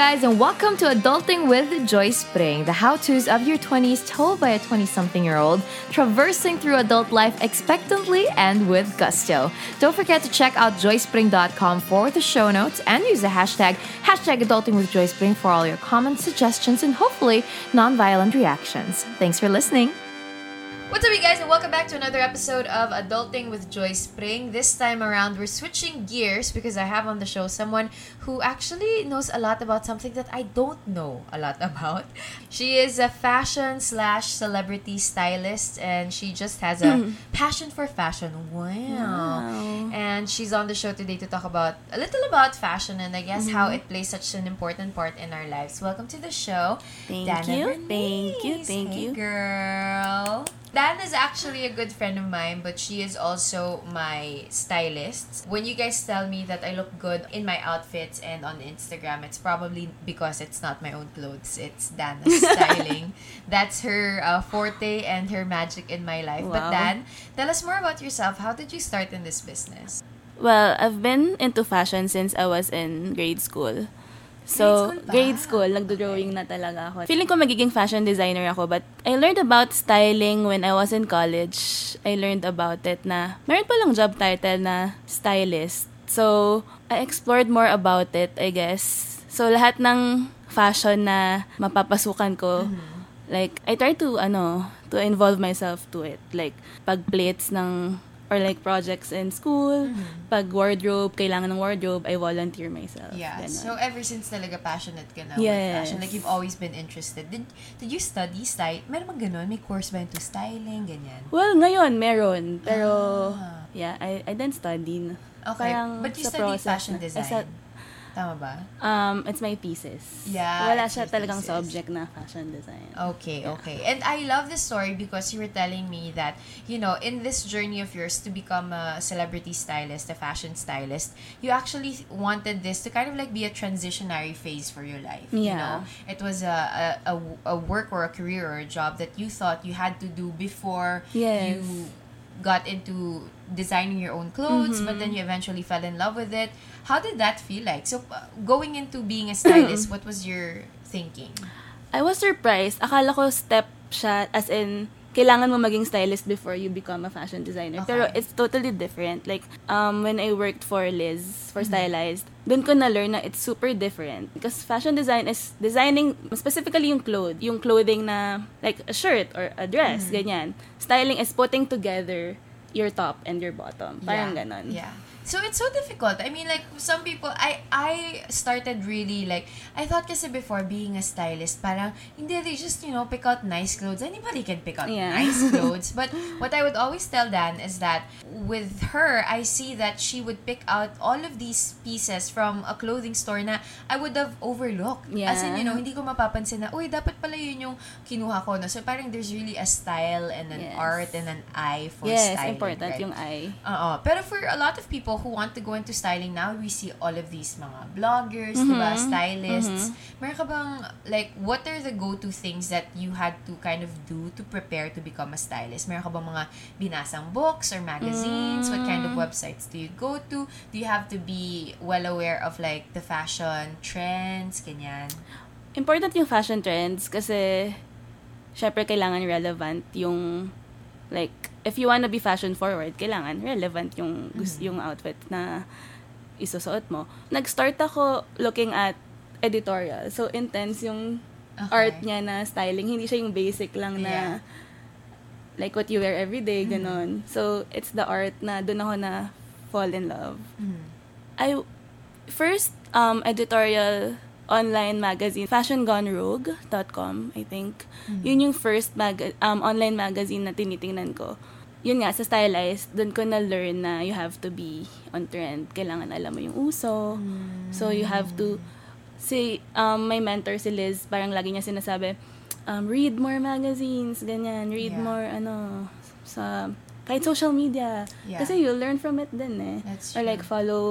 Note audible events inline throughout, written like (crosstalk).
guys, and welcome to Adulting with Joy Spring, the how to's of your 20s told by a 20 something year old, traversing through adult life expectantly and with gusto. Don't forget to check out joyspring.com for the show notes and use the hashtag, hashtag Adulting with Joy Spring for all your comments, suggestions, and hopefully non violent reactions. Thanks for listening. What's up, you guys, and welcome back to another episode of Adulting with Joy Spring. This time around, we're switching gears because I have on the show someone who actually knows a lot about something that I don't know a lot (laughs) about. She is a fashion slash celebrity stylist, and she just has a mm. passion for fashion. Wow. Wow. And she's on the show today to talk about a little about fashion and I guess how mm-hmm. it plays such an important part in our lives. Welcome to the show. Thank Dana you, Bernice. thank you, thank Hey, you. girl. Dan is actually a good friend of mine, but she is also my stylist. When you guys tell me that I look good in my outfits and on Instagram, it's probably because it's not my own clothes. It's Dan's (laughs) styling. That's her uh, forte and her magic in my life. But Dan, tell us more about yourself. How did you start in this business? Well, I've been into fashion since I was in grade school. So, Grade school ba? grade school, nagdo-drawing na talaga ako. Feeling ko magiging fashion designer ako, but I learned about styling when I was in college. I learned about it na meron pa lang job title na stylist. So, I explored more about it, I guess. So, lahat ng fashion na mapapasukan ko, like, I try to, ano, to involve myself to it. Like, pag plates ng or like projects in school, pag wardrobe, kailangan ng wardrobe, I volunteer myself. Yeah. Ganon. So ever since talaga passionate ka na with Yes. fashion, like you've always been interested. Did did you study style? Meron bang ganun? May course ba into styling ganyan? well, ngayon, meron. Pero, Ah. yeah, I, I didn't study. Okay. Parang But you studied process fashion design. Tama ba? um, it's my thesis. Yeah, Wala siya talagang thesis. subject na fashion design. Okay, okay. And I love this story because you were telling me that, you know, in this journey of yours to become a celebrity stylist, a fashion stylist, you actually wanted this to kind of like be a transitionary phase for your life. Yeah. You know, it was a, a, a, a work or a career or a job that you thought you had to do before Yes. you got into designing your own clothes, but then you eventually fell in love with it. How did that feel like? So, uh, going into being a stylist, (clears throat) what was your thinking? I was surprised. Akala ko step siya, as in, kailangan mo maging stylist before you become a fashion designer. Okay. Pero it's totally different. Like, um, when I worked for Liz, for Mm-hmm. Stylized, dun ko na-learn na it's super different. Because fashion design is designing, specifically yung clothes, yung clothing na, like, a shirt or a dress, Mm-hmm. ganyan. Styling is putting together your top and your bottom. Parang yeah. ganon. Yeah. So it's so difficult. I mean, like some people, I I started really like I thought kasi before being a stylist, parang hindi they just you know pick out nice clothes. Anybody can pick out Yeah. nice (laughs) clothes. But what I would always tell Dan is that with her, I see that she would pick out all of these pieces from a clothing store na I would have overlooked. As in, Yeah. you know, hindi ko mapapansin na, uy, dapat pala yun yung kinuha ko. No? So parang there's really a style and an Yes. art and an eye for Yes, styling. important right? yung eye. Oo. Pero for a lot of people who want to go into styling now, we see all of these mga bloggers, diba? Stylists. Meron ka bang, like, what are the go-to things that you had to kind of do to prepare to become a stylist? Meron ka bang mga binasang books or magazines? What kind of websites do you go to? Do you have to be well aware of, like, the fashion trends, ganyan? important yung fashion trends kasi syempre kailangan relevant yung like if you wanna be fashion forward kailangan relevant yung Mm-hmm. yung outfit na isusuot mo nag-start ako looking at editorial so intense yung Okay. art niya na styling hindi siya yung basic lang na Yeah. like what you wear every day Mm-hmm. ganon so it's the art na doon ako na fall in love Mhm. I first um editorial online magazine fashiongonerogue.com I think. Yun yung first mag um online magazine na tinitingnan ko. Yun nga sa stylized doon ko na learn na you have to be on trend. Kailangan alam mo yung uso. So you have to si um my mentor si Liz parang lagi niya sinasabi um read more magazines ganyan. Read Yeah. more ano sa kahit social media. Yeah. kasi you'll learn from it din eh. That's or like true. follow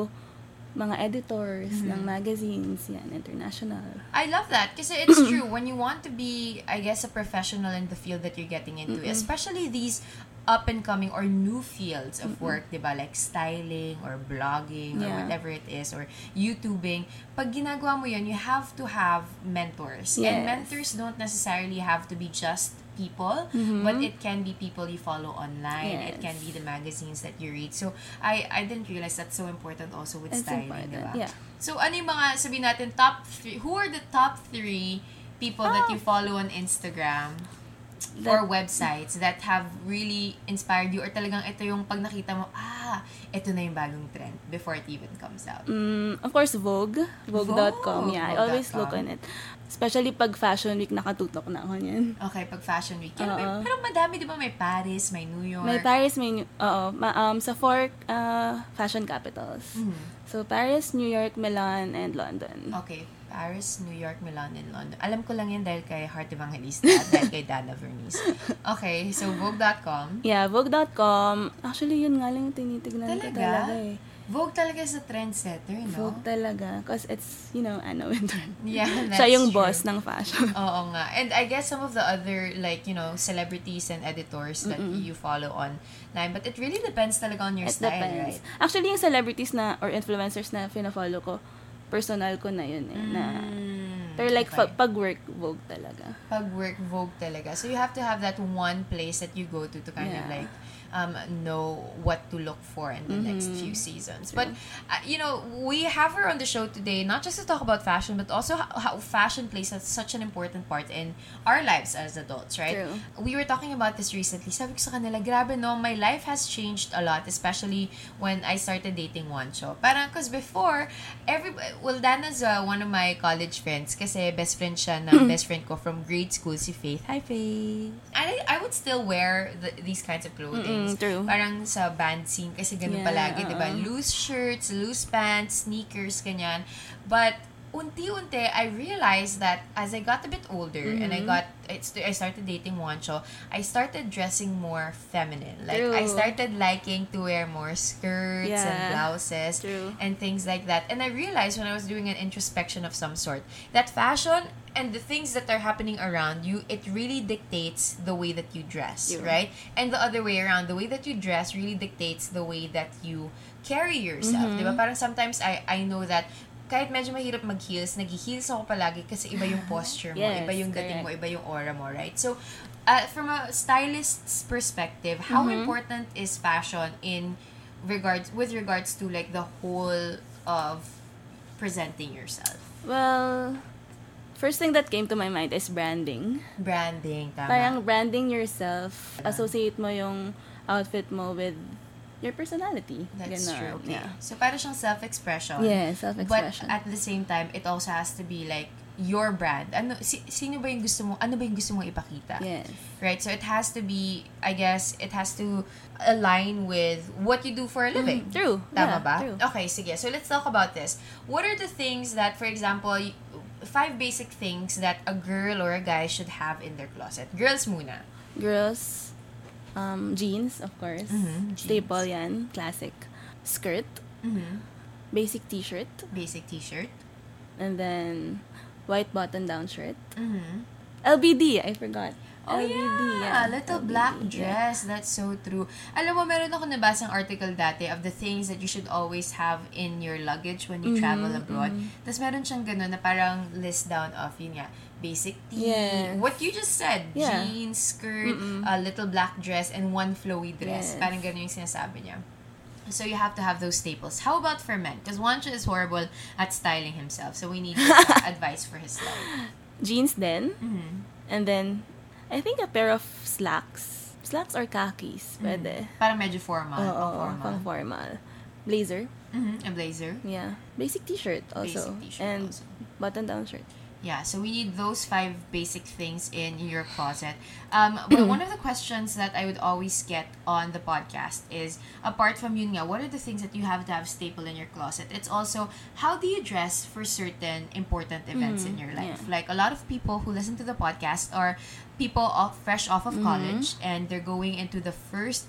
mga editors Mm-hmm. ng magazines, yan, international. I love that kasi it's true when you want to be I guess a professional in the field that you're getting into especially these up and coming or new fields of work, 'di ba? Like styling or blogging or Yeah. whatever it is or YouTubing, pag ginagawa mo 'yun, you have to have mentors. And Yes. mentors don't necessarily have to be just people, but it can be people you follow online. It Yes. can be the magazines that you read. So, I I didn't realize that's so important also with It's styling, di ba? yeah. So, ano yung mga, sabihin natin, top three, who are the top three people that Ah. you follow on Instagram That- or websites that have really inspired you or talagang ito yung pag nakita mo, ah, ito na yung bagong trend before it even comes out. Mm, of course, Vogue. Vogue.com. Vogue, Yeah, I always look on it. Especially pag Fashion Week, nakatutok na ako niyan. Okay, pag Fashion Week. Yan, Oo. pero madami, di ba? May Paris, may New York. May Paris, may, New- oo, ma- um, sa four uh, fashion capitals. Mhm. So, Paris, New York, Milan, and London. Okay, Paris, New York, Milan, and London. Alam ko lang yan dahil kay Heart Evangelista at dahil kay Dana Vernice. Okay, so Vogue.com. Yeah, Vogue.com. Actually, yun nga lang yung tinitignan ko Talaga? talaga eh. Vogue talaga sa trendsetter, no? Vogue talaga. Because it's, you know, (laughs) Anna Wintour. Yeah, that's Siya yung true. boss ng fashion. (laughs) Oo nga. And I guess some of the other, like, you know, celebrities and editors that you follow online. But it really depends talaga on your It style, depends. right? Actually, yung celebrities na, or influencers na fina-follow ko, personal ko na yun eh. Na, Mm, pero like, okay. pag work, Vogue talaga. pag work Vogue talaga. So you have to have that one place that you go to to kind of Yeah. like um, know what to look for in the next Mm-hmm. few seasons. But uh, you know, we have her on the show today not just to talk about fashion, but also how, how fashion plays such an important part in our lives as adults, right? True. We were talking about this recently. Sabi ko sa kanila, grabe no, my life has changed a lot, especially when I started dating Wancho. Parang, cause before, every, well, Dana's uh, one of my college friends kasi best friend siya ng best friend ko from grade school, si Faith. Hi, Faith! I, I would still wear the, these kinds of clothing. Mm-mm, true. Parang sa band scene kasi ganun Yeah, palagi, di ba? oo. Loose shirts, loose pants, sneakers, ganyan. But, unti-unti, I realized that as I got a bit older and Mm-hmm. I got, it's, I started dating Wancho, I started dressing more feminine. Like, I started liking to wear more skirts and blouses True. and things like that. And I realized when I was doing an introspection of some sort that fashion and the things that are happening around you, it really dictates the way that you dress, True. right? And the other way around, the way that you dress really dictates the way that you carry yourself. Mm-hmm. Di ba? Parang sometimes I, I know that kahit medyo mahirap mag-heels, nag-heels ako palagi kasi iba yung (laughs) posture mo, Yes, iba yung dating mo, correct. iba yung aura mo, right? So, uh, from a stylist's perspective, how Mm-hmm. important is fashion in regards with regards to like the whole of presenting yourself? Well, first thing that came to my mind is branding. Branding, tama. Parang branding yourself, associate mo yung outfit mo with your personality. That's Ganon. true. Okay. Yeah. So, para siyang self-expression. Yeah, self-expression. But at the same time, it also has to be like your brand. Ano, si, sino ba yung gusto mo, ano ba yung gusto mong ipakita? Yes. Right? So, it has to be, I guess, it has to align with what you do for a living. Mm, true. Tama Yeah, ba? true. Okay, sige. So, let's talk about this. What are the things that, for example, five basic things that a girl or a guy should have in their closet? Girls muna. Girls, um, jeans, of course. Mhm, jeans. Staple yan. Classic. Skirt. Mm-hmm. Basic t-shirt. Basic t-shirt. And then, white button-down shirt. Mm-hmm. LBD, I forgot. Oh, LBD, yeah. Little LBD, black yeah. dress. That's so true. Alam mo, meron ako nabasang article dati of the things that you should always have in your luggage when you Mm-hmm, travel abroad. Tapos meron siyang ganun na parang list down of, yun nga, basic tee, Yes. what you just said, Yeah. jeans, skirt, a little black dress, and one flowy dress. Yes. Parang ganun yung sinasabi niya. So you have to have those staples. How about for men? Because Wancho is horrible at styling himself. So we need (laughs) advice for his style. Jeans then. Mhm. And then, I think a pair of slacks. Slacks or khakis. Pwede. Parang medyo formal. Oo, pang formal. pang formal. Blazer. Mhm, A blazer. Yeah. Basic t-shirt also. Basic t-shirt and also. button-down shirt. Yeah, so we need those five basic things in your closet. Um, but (clears throat) one of the questions that I would always get on the podcast is, apart from yun nga, what are the things that you have to have staple in your closet? It's also, how do you dress for certain important events in your life? yeah. Like, a lot of people who listen to the podcast are people off, fresh off of college, and they're going into the first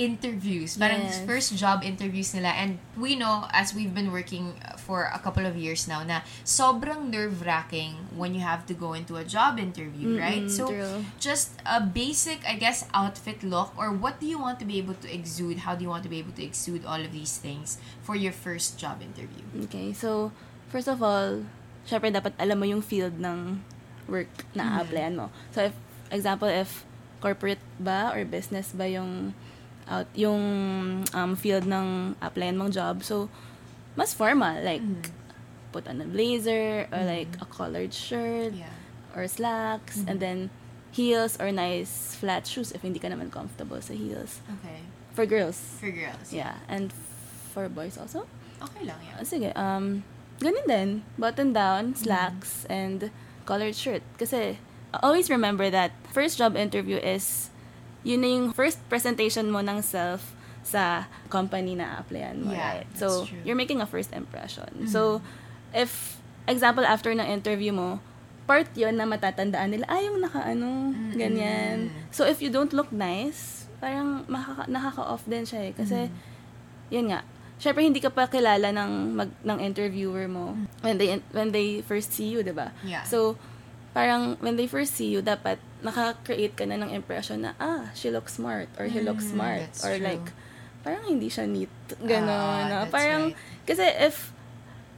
interviews. Parang Yes. first job interviews nila. And we know, as we've been working for a couple of years now, na sobrang nerve-wracking when you have to go into a job interview, right? Mm-mm, So, true. just a basic, I guess, outfit look, or what do you want to be able to exude? How do you want to be able to exude all of these things for your first job interview? Okay, so, first of all, syempre dapat alam mo yung field ng work na a-applyan mo. So, if, example, if corporate ba or business ba yung out yung um, field ng applyan mong job, so, mas formal. Like, put on a blazer or like a collared shirt Yeah. or slacks and then heels or nice flat shoes if hindi ka naman comfortable sa heels. Okay. For girls. For girls. Yeah. And for boys also. Okay lang yan. Ah, sige, um, ganun din. Button down, slacks, and collared shirt. Kasi, always remember that first job interview is, yun na yung first presentation mo ng self sa company na applyan mo, Yeah, right? So, true. you're making a first impression. So, if, example, after ng interview mo, part yon na matatandaan nila, ay, yung naka-ano, ganyan. So, if you don't look nice, parang makaka- nakaka-off din siya eh. Kasi, yun nga, syempre hindi ka pa kilala ng mag, ng interviewer mo when they when they first see you, 'di ba? Yeah. So parang when they first see you, dapat naka-create ka na ng impression na ah, she looks smart or he looks Mm, smart or true. like parang hindi siya neat. Ganon. Ah, no? Parang right. kasi if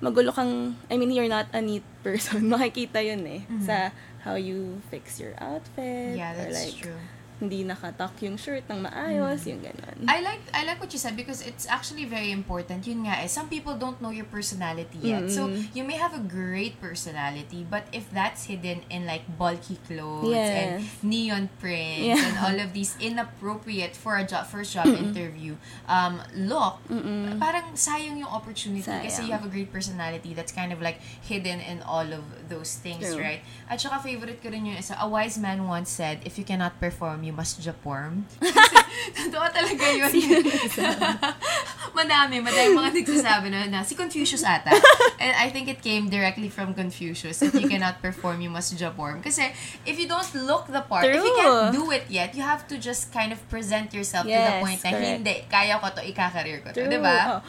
magulo kang I mean you're not a neat person, (laughs) makikita yun eh sa how you fix your outfit Mm-hmm. Yeah, or that's like true. Hindi nakatak yung shirt ng maayos, yung ganon. I like I like what you said because it's actually very important. Yun nga eh, some people don't know your personality yet. So, you may have a great personality, but if that's hidden in like bulky clothes and Yes. neon prints Yeah. and all of these inappropriate for a job first job interview um look, parang sayang yung opportunity kasi Sayang. you have a great personality that's kind of like hidden in all of those things, True. right? At saka favorite ko rin yung isa, a wise man once said, if you cannot perform, you must japorm. (laughs) Totoo talaga yun. (laughs) madami, madami mga nagsasabi na, na si Confucius ata. And I think it came directly from Confucius. If you cannot perform, you must japorm. Kasi if you don't look the part, if you True. can't do it yet, you have to just kind of present yourself to the Yes, point na correct. hindi, kaya ko to, ikakareer ko to. True. Diba? Oh,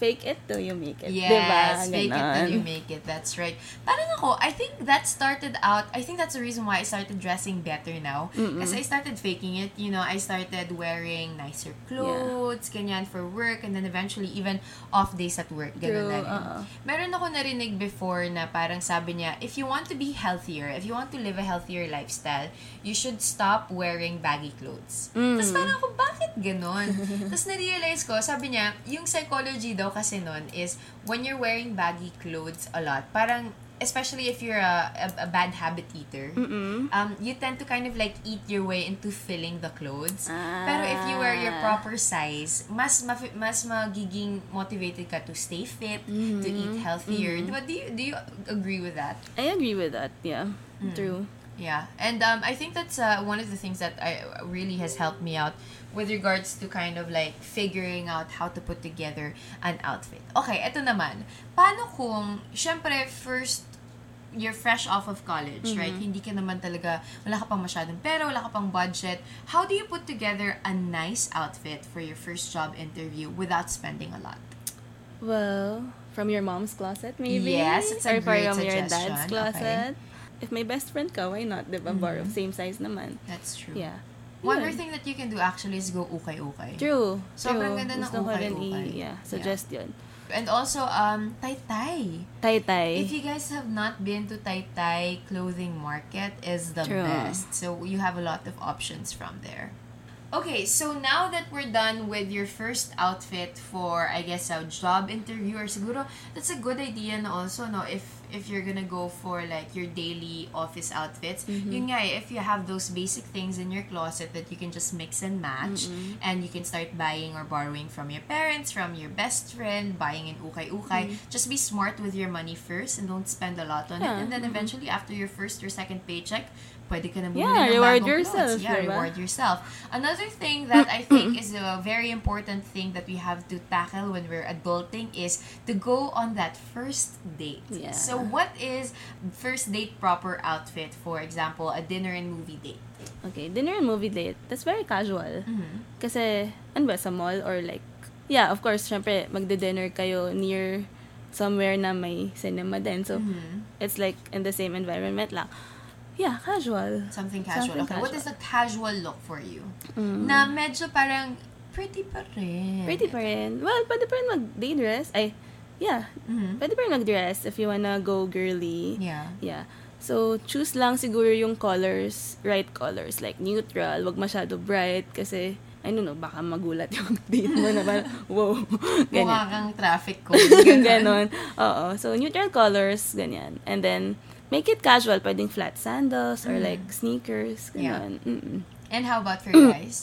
fake it till you make it. Yes, diba? fake it till you make it. That's right. Parang ako, I think that started out, I think that's the reason why I started dressing better now. Kasi I started faking it. You know, I started wearing nicer clothes, ganyan, for work, and then eventually even off days at work. Ganun True, na rin. oo. Meron ako narinig before na parang sabi niya, if you want to be healthier, if you want to live a healthier lifestyle, you should stop wearing baggy clothes. Tapos parang ako, bakit ganon? (laughs) Tapos na-realize ko, sabi niya, yung psychology daw kasi nun is, when you're wearing baggy clothes a lot, parang, especially if you're a, a, a bad habit eater, um, you tend to kind of like eat your way into filling the clothes. Pero if you wear your Ah. proper size, mas mafi- mas magiging motivated ka to stay fit, to eat healthier. But Do you do you agree with that? I agree with that. Yeah. Mm. True. Yeah, and um, I think that's uh, one of the things that I really has helped me out with regards to kind of like figuring out how to put together an outfit. Okay, eto naman. Paano kung, syempre, first, you're fresh off of college, right? Hindi ka naman talaga, wala ka pang masyadong pera, wala ka pang budget. How do you put together a nice outfit for your first job interview without spending a lot? Well, from your mom's closet, maybe? Yes, it's a or great from your suggestion. dad's Okay. closet. If may best friend ka, why not? Diba? Borrow. Same size naman. That's true. Yeah. One more thing that you can do actually is go ukay-ukay. True. Sobrang true. ganda ng Gusto ukay-ukay. i- Yeah, suggest yun. And also, um, tay-tay. Tay-tay. If you guys have not been to Tai clothing market is the True. best. So you have a lot of options from there. Okay, so now that we're done with your first outfit for I guess a job interview or siguro that's a good idea na also no if if you're gonna go for like your daily office outfits. Mm-hmm. Yun nga eh, if you have those basic things in your closet that you can just mix and match and you can start buying or borrowing from your parents, from your best friend, buying in ukay-ukay. Mm-hmm. Just be smart with your money first and don't spend a lot on it. And then mm-hmm. eventually after your first or second paycheck, pwede ka na bumili Yeah, ng reward bagong yourself, clothes. Yeah, diba? reward yourself. Another thing that I think (clears throat) is a very important thing that we have to tackle when we're adulting is to go on that first date. Yeah. So what is first date proper outfit? For example, a dinner and movie date. Okay, dinner and movie date. That's very casual. Mhm. Kasi, ano ba, sa mall or like, yeah, of course, syempre, magde-dinner kayo near somewhere na may cinema din. So, Mhm. it's like in the same environment lang. Yeah, casual. Something casual. Something okay, what casual. is a casual look for you? Mm. Na medyo parang pretty pa rin. Pretty pa rin. Well, pwede pa rin mag-day dress. Ay, yeah. Mhm. Pwede pa rin mag-dress if you wanna go girly. Yeah. Yeah. So, choose lang siguro yung colors, right colors. Like, neutral. Wag masyado bright kasi, I don't know, baka magulat (laughs) yung date mo na parang, wow. Mukha Ganyan. kang traffic cone. (laughs) ganon. Oo. So, neutral colors, ganyan. And then, make it casual. Pwedeng flat sandals or like sneakers, Mm. Yeah. Mm-mm. And how about for guys?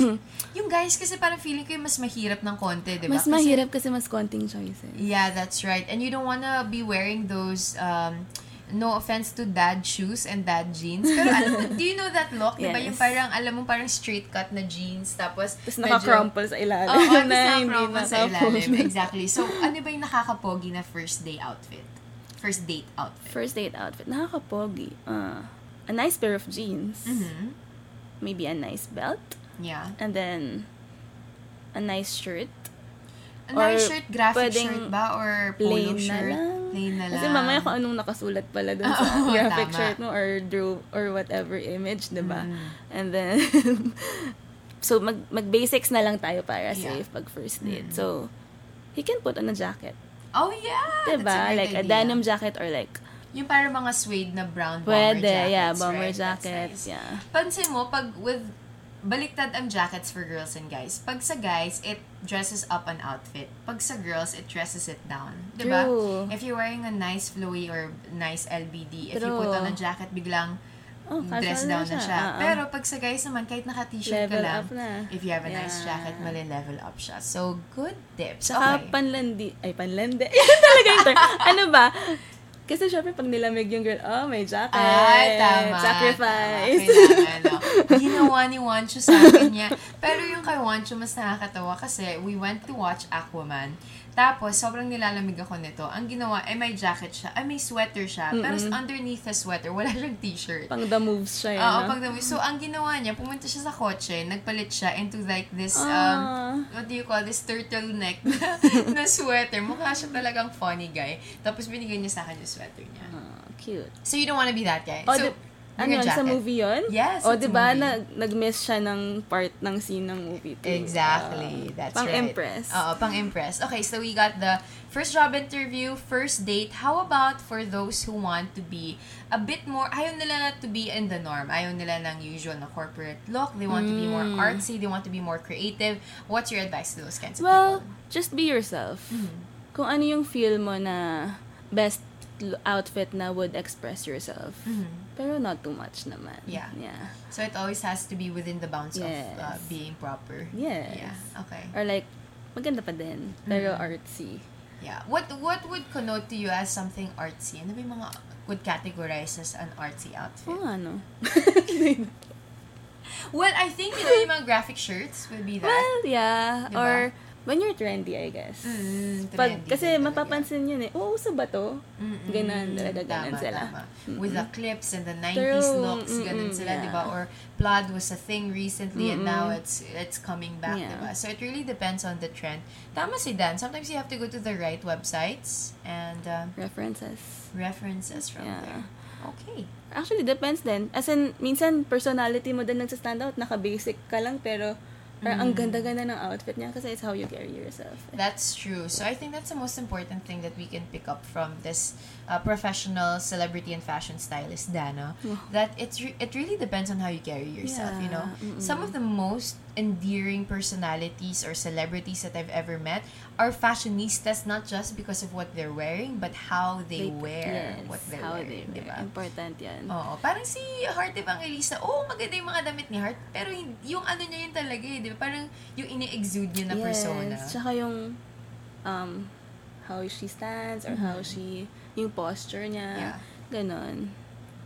yung guys kasi parang feeling ko yung mas mahirap ng konti, di ba? Mas Kasi- mahirap kasi mas konting choices. Yeah, that's right. And you don't wanna be wearing those, um, no offense to dad shoes and dad jeans. Pero ano, (laughs) do you know that look? Di ba? Yes. Yung parang, alam mo, parang straight cut na jeans. Tapos, Tapos naka-crumple sa ilalim. Oo, (laughs) tapos na hindi naka-crumple sa ilalim. Exactly. So, ano ba yung nakakapogi na first day outfit? First date outfit. First date outfit. Nakakapogi. Uh, a nice pair of jeans. Mhm. Maybe a nice belt. Yeah. And then, a nice shirt. A nice Or shirt, graphic shirt ba? Or polo plain na shirt? lang. Plain na lang. Kasi mamaya kung anong nakasulat pala dun sa (laughs) Oo, graphic tama. shirt mo or draw or whatever image, di ba? Mm. And then, (laughs) so mag, mag-basics na lang tayo para Yeah. safe pag first date. Mm. So, he can put on a jacket. Oh, yeah! Di That's a ba? great Like a idea. denim jacket or like, Yung parang mga suede na brown bomber pwede, jackets, yeah, bomber right? Jackets, nice. yeah. Pansin mo, pag with baliktad ang jackets for girls and guys. Pag sa guys, it dresses up an outfit. Pag sa girls, it dresses it down. Di ba? True. If you're wearing a nice flowy or nice LBD, if you put True. on a jacket, biglang Oh, dress down na na siya. siya. Ah, ah. Pero pag sa guys naman, kahit naka-t-shirt ka Level lang, up na. if you have a nice Yeah. jacket, mali-level up siya. So, good tips. Saka okay. panlandi, ay panlandi. Yan (laughs) talaga yung term. Ano ba? Kasi syempre pag nilamig yung girl, oh, may jacket. Ay, tama. Sacrifice. Tama, kailangan, no? Ginawa ni Wancho sa akin niya. Pero yung kay Wancho, mas nakakatawa kasi we went to watch Aquaman. Tapos, sobrang nilalamig ako nito. Ang ginawa, eh, may jacket siya. Ay, may sweater siya. Pero underneath the sweater, wala siyang t-shirt. Pang the moves siya yun. Oo, no? pag the- So, ang ginawa niya, pumunta siya sa kotse, nagpalit siya into like this, um, Ah. what do you call this, turtleneck (laughs) na sweater. Mukha siya talagang funny guy. Tapos binigay niya sa akin yung sweater niya. Ah, cute. So, you don't wanna be that guy. Oh, so, bring ano yun, sa jacket. movie yun? Yes, O, di ba, nag, nag-miss siya ng part ng scene ng movie too. Exactly. Ah, That's pang right. impress. Oo, pang-impress. Okay, so we got the first job interview, first date. How about for those who want to be a bit more, ayaw nila to be in the norm. Ayaw nila ng usual na corporate look. They want to be more Mm. artsy. They want to be more creative. What's your advice to those kinds of Well, people? just be yourself. Mm-hmm. Kung ano yung feel mo na best outfit na would express yourself. Pero not too much naman. Mm-hmm. Yeah. Yeah. So it always has to be within the bounds of uh, being proper. Yes. Yeah. Okay. Or like, maganda pa din, pero Mm-hmm. artsy. Yeah. What what would connote to you as something artsy? Ano ba yung mga would categorize as an artsy outfit? Oo nga, no? (laughs) Well, I think, you know, yung mga graphic shirts would be that. Well, yeah. Diba? Or, when you're trendy, I guess. Mm, Pag, trendy kasi din talaga. mapapansin yun eh, oh, uso ba to? Mm-mm. Ganon, talaga ganon Tama, sila. tama. With the clips and the 90s True. looks, ganun Mm-mm, sila, yeah. di ba? Or plaid was a thing recently and Mm-mm. now it's it's coming back, Yeah. di ba? So it really depends on the trend. Tama si Dan. Sometimes you have to go to the right websites and uh, References. references from Yeah. there. Okay. Actually, depends din. As in, minsan, personality mo din nagsa-stand out. Naka-basic ka lang, pero parang ang ganda-ganda ng outfit niya kasi it's how you carry yourself. That's true. So I think that's the most important thing that we can pick up from this uh, professional celebrity and fashion stylist Dana. That it's re- it really depends on how you carry yourself. You know, mm-mm. some of the most endearing personalities or celebrities that I've ever met are fashionistas, not just because of what they're wearing, but how they, wear yes, what they're how wearing. they wear. diba? Important yan. Oo, parang si Heart Evangelista, oo, maganda yung mga damit ni Heart, pero hin- yung ano niya yun talaga eh, di ba? Parang yung ini-exude niya na persona. Yes, tsaka yung um, how she stands or how she, yung posture niya. Mm-hmm. Yeah. Ganon.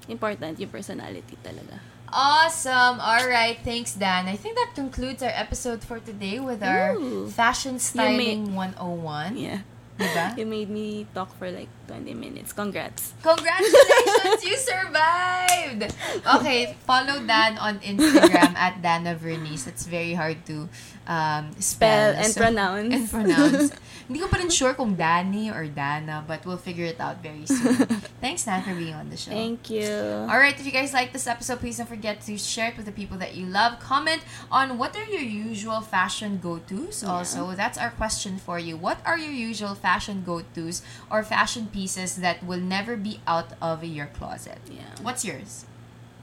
Important yung personality talaga. Awesome. All right. Thanks, Dan. I think that concludes our episode for today with our Ooh. fashion styling made- 101. Yeah. Diba? You made me talk for like 20 minutes. Congrats. Congratulations, you survived! Okay, follow Dan on Instagram at Dana Vernice. It's very hard to um, spell. Spell and So- pronounce. And pronounce. Hindi ko pa rin sure kung Danny or Dana, but we'll figure it out very soon. Thanks, Dan, for being on the show. Thank you. Alright, if you guys like this episode, please don't forget to share it with the people that you love. Comment on what are your usual fashion go-tos. Also, that's our question for you. What are your usual fashion go-tos or fashion pieces that will never be out of your closet? Yeah. What's yours?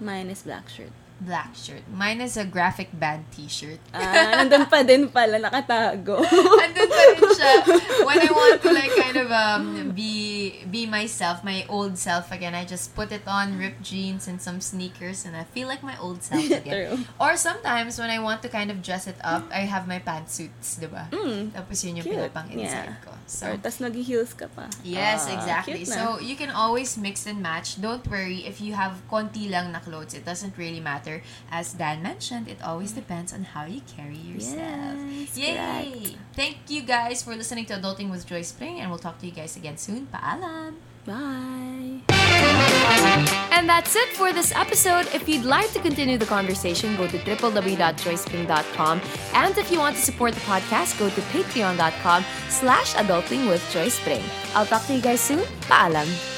Mine is black shirt. Black shirt. Mine is a graphic band t-shirt. Ah, nandun pa din pala, nakatago. (laughs) Andun pa rin siya. When I want to like kind of um be be myself, my old self again, I just put it on, ripped jeans and some sneakers and I feel like my old self (laughs) again. Or sometimes when I want to kind of dress it up, I have my pantsuits, 'di ba? Mm, Tapos yun yung cute. pinapang inside Yeah. ko. So Or tas nag-heels ka pa. Yes, Ah, exactly. So you can always mix and match. Don't worry if you have konti lang na clothes. It doesn't really matter. As Dan mentioned, it always depends on how you carry yourself. Yes, Yay! correct. Thank you guys for listening to Adulting with Joy Spring and we'll talk to you guys again soon. Paalam! Bye. And that's it for this episode. If you'd like to continue the conversation, go to www.joyspring.com. And if you want to support the podcast, go to patreon.com slash adulting with Joy Spring. I'll talk to you guys soon. Paalam!